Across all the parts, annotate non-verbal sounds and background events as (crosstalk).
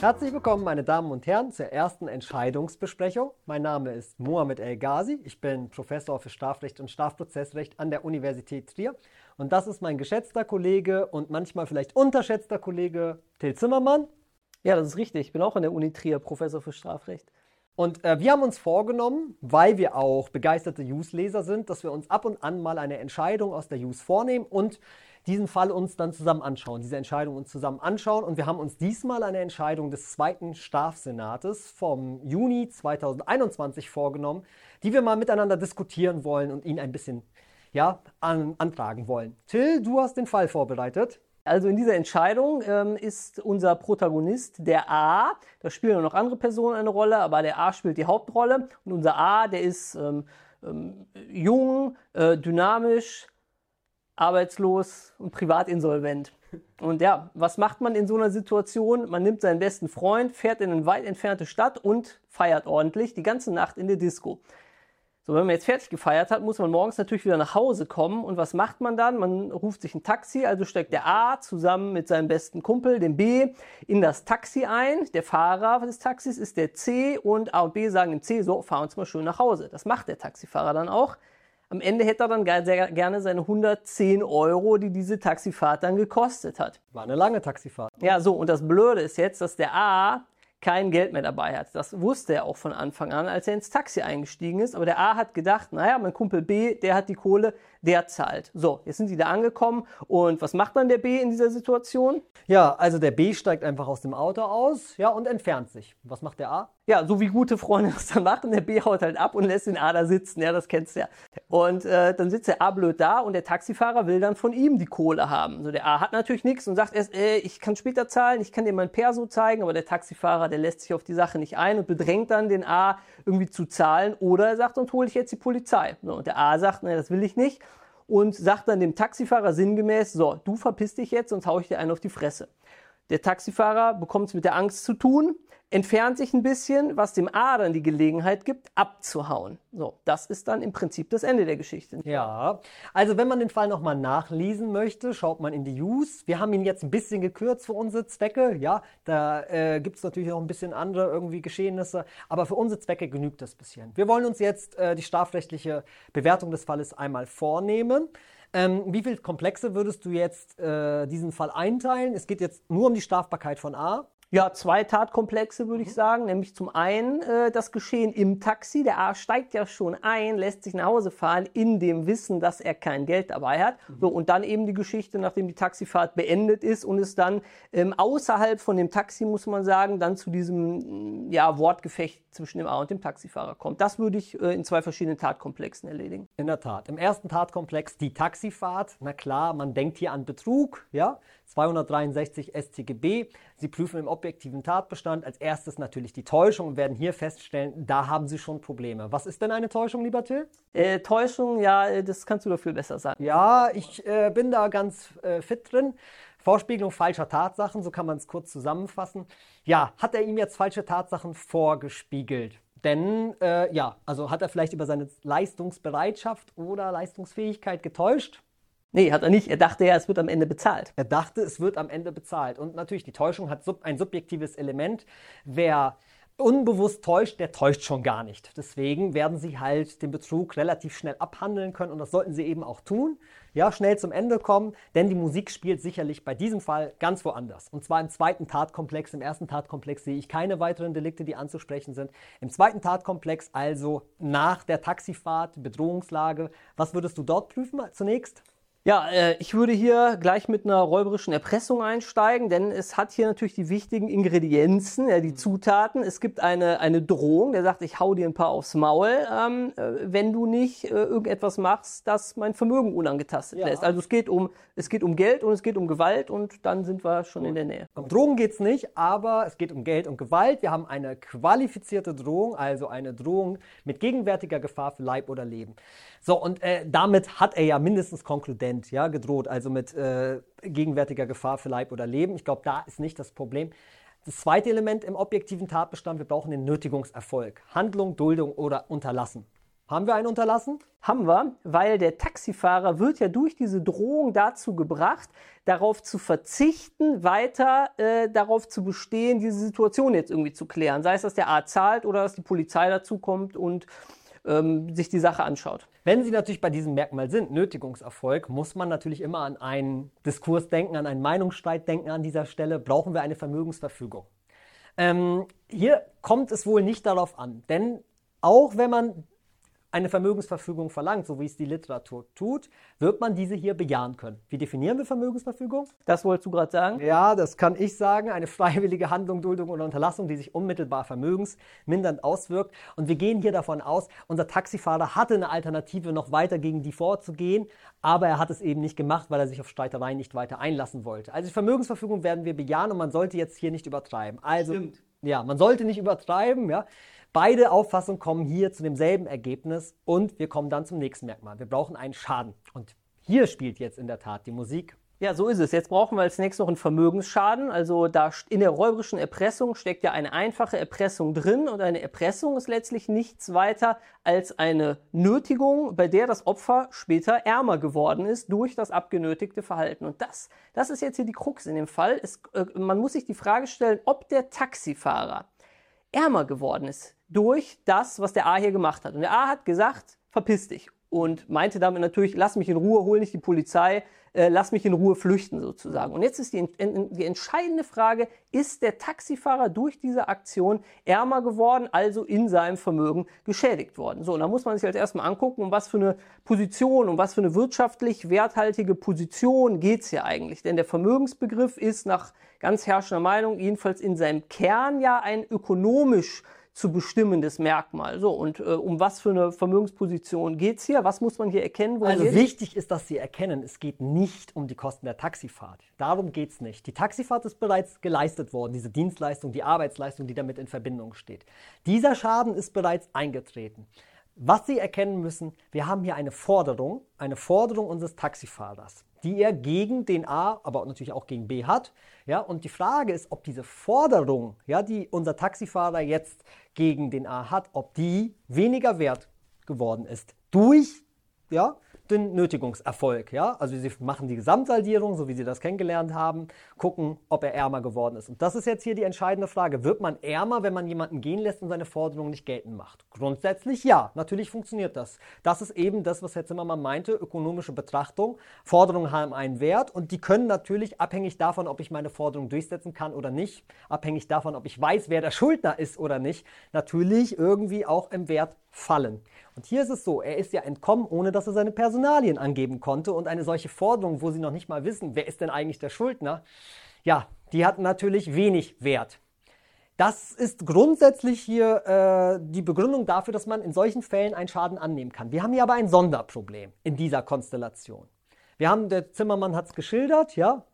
Herzlich willkommen, meine Damen und Herren, zur ersten Entscheidungsbesprechung. Mein Name ist Mohamed El Ghazi. Ich bin Professor für Strafrecht und Strafprozessrecht an der Universität Trier. Und das ist mein geschätzter Kollege und manchmal vielleicht unterschätzter Kollege Till Zimmermann. Ja, das ist richtig. Ich bin auch an der Uni Trier Professor für Strafrecht. Und äh, wir haben uns vorgenommen, weil wir auch begeisterte Use-Leser sind, dass wir uns ab und an mal eine Entscheidung aus der Use vornehmen und diesen Fall uns dann zusammen anschauen, diese Entscheidung uns zusammen anschauen. Und wir haben uns diesmal eine Entscheidung des zweiten Strafsenates vom Juni 2021 vorgenommen, die wir mal miteinander diskutieren wollen und ihn ein bisschen ja, an, antragen wollen. Till, du hast den Fall vorbereitet. Also in dieser Entscheidung ähm, ist unser Protagonist der A. Da spielen noch andere Personen eine Rolle, aber der A spielt die Hauptrolle. Und unser A, der ist ähm, ähm, jung, äh, dynamisch, arbeitslos und privat insolvent. Und ja, was macht man in so einer Situation? Man nimmt seinen besten Freund, fährt in eine weit entfernte Stadt und feiert ordentlich die ganze Nacht in der Disco. So, wenn man jetzt fertig gefeiert hat, muss man morgens natürlich wieder nach Hause kommen. Und was macht man dann? Man ruft sich ein Taxi, also steckt der A zusammen mit seinem besten Kumpel, dem B, in das Taxi ein. Der Fahrer des Taxis ist der C und A und B sagen dem C, so, fahr uns mal schön nach Hause. Das macht der Taxifahrer dann auch. Am Ende hätte er dann sehr gerne seine 110 Euro, die diese Taxifahrt dann gekostet hat. War eine lange Taxifahrt. Ja, so, und das Blöde ist jetzt, dass der A kein Geld mehr dabei hat. Das wusste er auch von Anfang an, als er ins Taxi eingestiegen ist. Aber der A hat gedacht, naja, mein Kumpel B, der hat die Kohle, der zahlt. So, jetzt sind sie da angekommen. Und was macht dann der B in dieser Situation? Ja, also der B steigt einfach aus dem Auto aus, ja, und entfernt sich. Was macht der A? Ja, so wie gute Freunde (laughs) das dann machen. Der B haut halt ab und lässt den A da sitzen. Ja, das kennst du ja. Und äh, dann sitzt der A blöd da und der Taxifahrer will dann von ihm die Kohle haben. So, der A hat natürlich nichts und sagt erst, äh, ich kann später zahlen, ich kann dir mein Perso zeigen, aber der Taxifahrer, der lässt sich auf die Sache nicht ein und bedrängt dann den A irgendwie zu zahlen oder er sagt, und hole ich jetzt die Polizei. So, und der A sagt, nee, das will ich nicht und sagt dann dem Taxifahrer sinngemäß, so, du verpiss dich jetzt, sonst hau ich dir einen auf die Fresse. Der Taxifahrer bekommt es mit der Angst zu tun, entfernt sich ein bisschen, was dem A dann die Gelegenheit gibt, abzuhauen. So, das ist dann im Prinzip das Ende der Geschichte. Ja, also wenn man den Fall nochmal nachlesen möchte, schaut man in die Use. Wir haben ihn jetzt ein bisschen gekürzt für unsere Zwecke. Ja, da äh, gibt es natürlich noch ein bisschen andere irgendwie Geschehnisse, aber für unsere Zwecke genügt das bisschen. Wir wollen uns jetzt äh, die strafrechtliche Bewertung des Falles einmal vornehmen. Ähm, wie viel Komplexe würdest du jetzt äh, diesen Fall einteilen? Es geht jetzt nur um die Strafbarkeit von A. Ja, zwei Tatkomplexe würde ich mhm. sagen. Nämlich zum einen äh, das Geschehen im Taxi. Der A steigt ja schon ein, lässt sich nach Hause fahren, in dem Wissen, dass er kein Geld dabei hat. Mhm. So, und dann eben die Geschichte, nachdem die Taxifahrt beendet ist und es dann ähm, außerhalb von dem Taxi, muss man sagen, dann zu diesem mm, ja, Wortgefecht zwischen dem A und dem Taxifahrer kommt. Das würde ich äh, in zwei verschiedenen Tatkomplexen erledigen. In der Tat. Im ersten Tatkomplex die Taxifahrt. Na klar, man denkt hier an Betrug, ja. 263 StGB. Sie prüfen im objektiven Tatbestand als erstes natürlich die Täuschung und werden hier feststellen, da haben Sie schon Probleme. Was ist denn eine Täuschung, lieber Till? Äh, Täuschung, ja, äh, das kannst du dafür besser sagen. Ja, ich äh, bin da ganz äh, fit drin. Vorspiegelung falscher Tatsachen, so kann man es kurz zusammenfassen. Ja, hat er ihm jetzt falsche Tatsachen vorgespiegelt? Denn, äh, ja, also hat er vielleicht über seine Leistungsbereitschaft oder Leistungsfähigkeit getäuscht? Nee, hat er nicht. Er dachte ja, es wird am Ende bezahlt. Er dachte, es wird am Ende bezahlt. Und natürlich, die Täuschung hat sub ein subjektives Element. Wer unbewusst täuscht, der täuscht schon gar nicht. Deswegen werden sie halt den Betrug relativ schnell abhandeln können und das sollten sie eben auch tun. Ja, schnell zum Ende kommen, denn die Musik spielt sicherlich bei diesem Fall ganz woanders. Und zwar im zweiten Tatkomplex. Im ersten Tatkomplex sehe ich keine weiteren Delikte, die anzusprechen sind. Im zweiten Tatkomplex, also nach der Taxifahrt, Bedrohungslage, was würdest du dort prüfen zunächst? Ja, äh, ich würde hier gleich mit einer räuberischen Erpressung einsteigen, denn es hat hier natürlich die wichtigen Ingredienzen, ja, die mhm. Zutaten. Es gibt eine, eine Drohung, der sagt, ich hau dir ein paar aufs Maul, ähm, äh, wenn du nicht äh, irgendetwas machst, das mein Vermögen unangetastet ja. lässt. Also es geht, um, es geht um Geld und es geht um Gewalt und dann sind wir schon in der Nähe. Um Drogen geht's nicht, aber es geht um Geld und Gewalt. Wir haben eine qualifizierte Drohung, also eine Drohung mit gegenwärtiger Gefahr für Leib oder Leben. So, und äh, damit hat er ja mindestens konkludent ja, gedroht, also mit äh, gegenwärtiger Gefahr für Leib oder Leben. Ich glaube, da ist nicht das Problem. Das zweite Element im objektiven Tatbestand, wir brauchen den Nötigungserfolg. Handlung, Duldung oder Unterlassen. Haben wir einen unterlassen? Haben wir, weil der Taxifahrer wird ja durch diese Drohung dazu gebracht, darauf zu verzichten, weiter äh, darauf zu bestehen, diese Situation jetzt irgendwie zu klären. Sei es, dass der A zahlt oder dass die Polizei dazu kommt und ähm, sich die Sache anschaut. Wenn Sie natürlich bei diesem Merkmal sind, Nötigungserfolg, muss man natürlich immer an einen Diskurs denken, an einen Meinungsstreit denken an dieser Stelle. Brauchen wir eine Vermögensverfügung? Ähm, hier kommt es wohl nicht darauf an, denn auch wenn man eine Vermögensverfügung verlangt, so wie es die Literatur tut, wird man diese hier bejahen können. Wie definieren wir Vermögensverfügung? Das wolltest du gerade sagen? Ja, das kann ich sagen. Eine freiwillige Handlung, Duldung oder Unterlassung, die sich unmittelbar vermögensmindernd auswirkt. Und wir gehen hier davon aus, unser Taxifahrer hatte eine Alternative, noch weiter gegen die vorzugehen, aber er hat es eben nicht gemacht, weil er sich auf Streitereien nicht weiter einlassen wollte. Also die Vermögensverfügung werden wir bejahen und man sollte jetzt hier nicht übertreiben. Also, Stimmt. Ja, man sollte nicht übertreiben, ja. Beide Auffassungen kommen hier zu demselben Ergebnis und wir kommen dann zum nächsten Merkmal. Wir brauchen einen Schaden. Und hier spielt jetzt in der Tat die Musik. Ja, so ist es. Jetzt brauchen wir als nächstes noch einen Vermögensschaden. Also da in der räuberischen Erpressung steckt ja eine einfache Erpressung drin und eine Erpressung ist letztlich nichts weiter als eine Nötigung, bei der das Opfer später ärmer geworden ist durch das abgenötigte Verhalten. Und das, das ist jetzt hier die Krux in dem Fall. Es, äh, man muss sich die Frage stellen, ob der Taxifahrer ärmer geworden ist durch das, was der A hier gemacht hat. Und der A hat gesagt, verpiss dich. Und meinte damit natürlich, lass mich in Ruhe, hol nicht die Polizei, äh, lass mich in Ruhe flüchten sozusagen. Und jetzt ist die, die entscheidende Frage, ist der Taxifahrer durch diese Aktion ärmer geworden, also in seinem Vermögen geschädigt worden? So, und da muss man sich als erstmal angucken, um was für eine Position, um was für eine wirtschaftlich werthaltige Position geht's hier eigentlich. Denn der Vermögensbegriff ist nach ganz herrschender Meinung jedenfalls in seinem Kern ja ein ökonomisch zu bestimmendes Merkmal. So, und äh, um was für eine Vermögensposition geht es hier? Was muss man hier erkennen? Also geht's? wichtig ist, dass Sie erkennen, es geht nicht um die Kosten der Taxifahrt. Darum geht es nicht. Die Taxifahrt ist bereits geleistet worden, diese Dienstleistung, die Arbeitsleistung, die damit in Verbindung steht. Dieser Schaden ist bereits eingetreten. Was Sie erkennen müssen, wir haben hier eine Forderung, eine Forderung unseres Taxifahrers die er gegen den A, aber natürlich auch gegen B hat. Ja, und die Frage ist, ob diese Forderung, ja, die unser Taxifahrer jetzt gegen den A hat, ob die weniger wert geworden ist durch ja, den Nötigungserfolg. Ja? Also sie machen die Gesamtsaldierung, so wie sie das kennengelernt haben, gucken, ob er ärmer geworden ist. Und das ist jetzt hier die entscheidende Frage. Wird man ärmer, wenn man jemanden gehen lässt und seine Forderungen nicht geltend macht? Grundsätzlich ja, natürlich funktioniert das. Das ist eben das, was Herr Zimmermann meinte, ökonomische Betrachtung. Forderungen haben einen Wert und die können natürlich abhängig davon, ob ich meine Forderung durchsetzen kann oder nicht, abhängig davon, ob ich weiß, wer der Schuldner ist oder nicht, natürlich irgendwie auch im Wert fallen. Und hier ist es so, er ist ja entkommen, ohne dass er seine Personalien angeben konnte. Und eine solche Forderung, wo sie noch nicht mal wissen, wer ist denn eigentlich der Schuldner, ja, die hat natürlich wenig Wert. Das ist grundsätzlich hier äh, die Begründung dafür, dass man in solchen Fällen einen Schaden annehmen kann. Wir haben hier aber ein Sonderproblem in dieser Konstellation. Wir haben, der Zimmermann hat es geschildert, ja,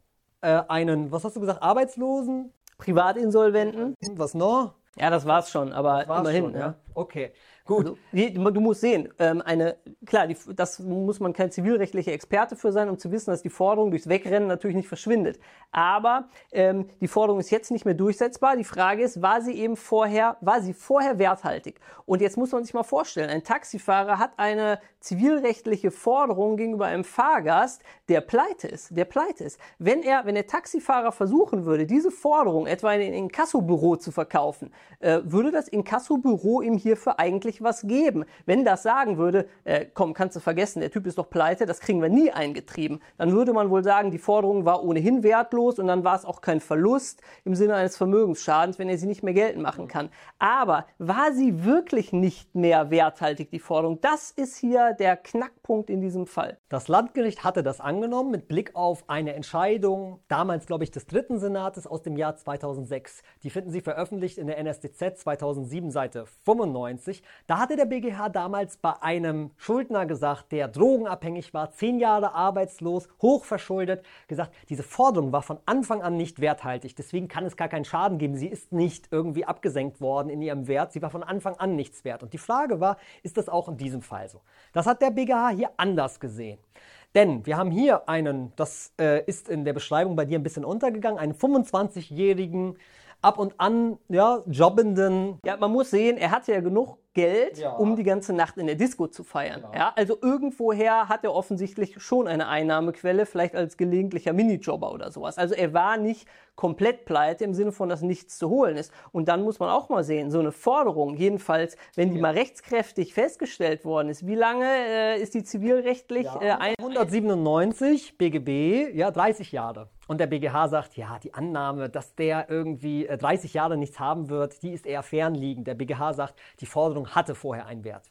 äh, einen, was hast du gesagt, Arbeitslosen? Privatinsolventen. Was noch? Ja, das war's schon, aber das war's immerhin. Schon, ja. ja. Okay. Gut. Also, du musst sehen, ähm, eine, klar, die, das muss man kein zivilrechtlicher Experte für sein, um zu wissen, dass die Forderung durchs Wegrennen natürlich nicht verschwindet. Aber ähm, die Forderung ist jetzt nicht mehr durchsetzbar. Die Frage ist, war sie eben vorher, war sie vorher werthaltig? Und jetzt muss man sich mal vorstellen, ein Taxifahrer hat eine zivilrechtliche Forderung gegenüber einem Fahrgast, der pleite ist, der pleite ist. Wenn er, wenn der Taxifahrer versuchen würde, diese Forderung etwa in ein Inkassobüro zu verkaufen, äh, würde das Inkassobüro ihm hierfür eigentlich was geben. Wenn das sagen würde, äh, komm, kannst du vergessen, der Typ ist doch pleite, das kriegen wir nie eingetrieben, dann würde man wohl sagen, die Forderung war ohnehin wertlos und dann war es auch kein Verlust im Sinne eines Vermögensschadens, wenn er sie nicht mehr geltend machen kann. Aber war sie wirklich nicht mehr werthaltig, die Forderung? Das ist hier der Knackpunkt in diesem Fall. Das Landgericht hatte das angenommen mit Blick auf eine Entscheidung, damals glaube ich des dritten Senates aus dem Jahr 2006. Die finden Sie veröffentlicht in der NSDZ 2007 Seite 95. Da hatte der BGH damals bei einem Schuldner gesagt, der drogenabhängig war, zehn Jahre arbeitslos, hochverschuldet, gesagt, diese Forderung war von Anfang an nicht werthaltig. Deswegen kann es gar keinen Schaden geben. Sie ist nicht irgendwie abgesenkt worden in ihrem Wert. Sie war von Anfang an nichts wert. Und die Frage war, ist das auch in diesem Fall so? Das hat der BGH hier anders gesehen. Denn wir haben hier einen, das äh, ist in der Beschreibung bei dir ein bisschen untergegangen, einen 25-jährigen, ab und an ja, jobbenden. Ja, man muss sehen, er hatte ja genug Geld, Ja. um die ganze Nacht in der Disco zu feiern. Genau. Ja, also irgendwoher hat er offensichtlich schon eine Einnahmequelle, vielleicht als gelegentlicher Minijobber oder sowas. Also er war nicht komplett pleite im Sinne von, dass nichts zu holen ist. Und dann muss man auch mal sehen, so eine Forderung, jedenfalls, wenn die mal rechtskräftig festgestellt worden ist, wie lange äh, ist die zivilrechtlich äh, ein 197 BGB, ja, 30 Jahre. Und der BGH sagt, ja, die Annahme, dass der irgendwie äh, 30 Jahre nichts haben wird, die ist eher fernliegend. Der BGH sagt, die Forderung hatte vorher einen Wert.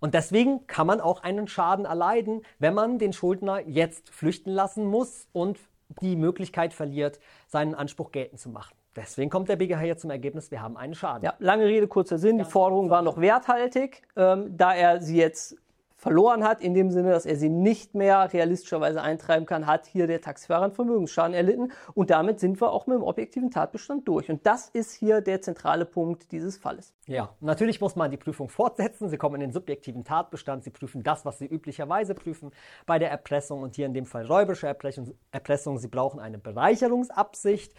Und deswegen kann man auch einen Schaden erleiden, wenn man den Schuldner jetzt flüchten lassen muss und die Möglichkeit verliert, seinen Anspruch geltend zu machen. Deswegen kommt der BGH jetzt zum Ergebnis, wir haben einen Schaden. Ja, lange Rede, kurzer Sinn. Die Forderung war noch werthaltig, ähm, da er sie jetzt verloren hat, in dem Sinne, dass er sie nicht mehr realistischerweise eintreiben kann, hat hier der Taxifahrer einen Vermögensschaden erlitten. Und damit sind wir auch mit dem objektiven Tatbestand durch. Und das ist hier der zentrale Punkt dieses Falles. Ja, natürlich muss man die Prüfung fortsetzen. Sie kommen in den subjektiven Tatbestand. Sie prüfen das, was Sie üblicherweise prüfen bei der Erpressung und hier in dem Fall räuberische Erpressung. Erpressung. Sie brauchen eine Bereicherungsabsicht.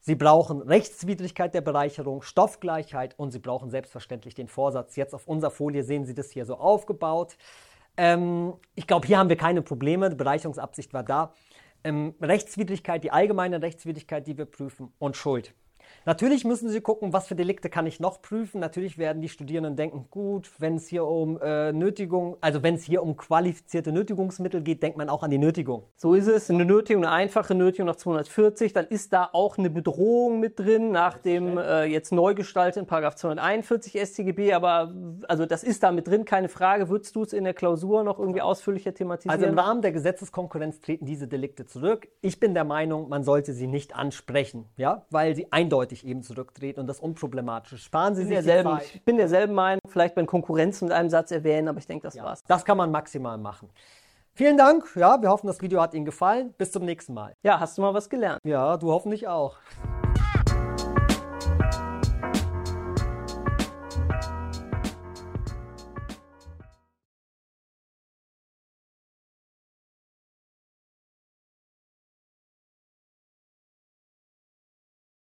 Sie brauchen Rechtswidrigkeit der Bereicherung, Stoffgleichheit und Sie brauchen selbstverständlich den Vorsatz. Jetzt auf unserer Folie sehen Sie das hier so aufgebaut. Ähm, ich glaube, hier haben wir keine Probleme. Die Bereicherungsabsicht war da. Ähm, Rechtswidrigkeit, die allgemeine Rechtswidrigkeit, die wir prüfen und Schuld. Natürlich müssen Sie gucken, was für Delikte kann ich noch prüfen. Natürlich werden die Studierenden denken, gut, wenn es hier um äh, Nötigung, also wenn es hier um qualifizierte Nötigungsmittel geht, denkt man auch an die Nötigung. So ist es. Eine Nötigung, eine einfache Nötigung nach 240, dann ist da auch eine Bedrohung mit drin nach dem äh, jetzt neu gestalteten Paragraph 241 StGB. Aber also das ist da mit drin, keine Frage. Würdest du es in der Klausur noch irgendwie ausführlicher thematisieren? Also im Rahmen der Gesetzeskonkurrenz treten diese Delikte zurück. Ich bin der Meinung, man sollte sie nicht ansprechen, ja, weil sie eindeutig eben zurücktreten und das unproblematisch. Sparen Sie Ich sich bin die derselben, Zeit. ich bin derselben Meinung, vielleicht bei Konkurrenz mit einem Satz erwähnen, aber ich denke, das war's. Das kann man maximal machen. Vielen Dank. Ja, wir hoffen, das Video hat Ihnen gefallen. Bis zum nächsten Mal. Ja, hast du mal was gelernt? Ja, du hoffentlich auch.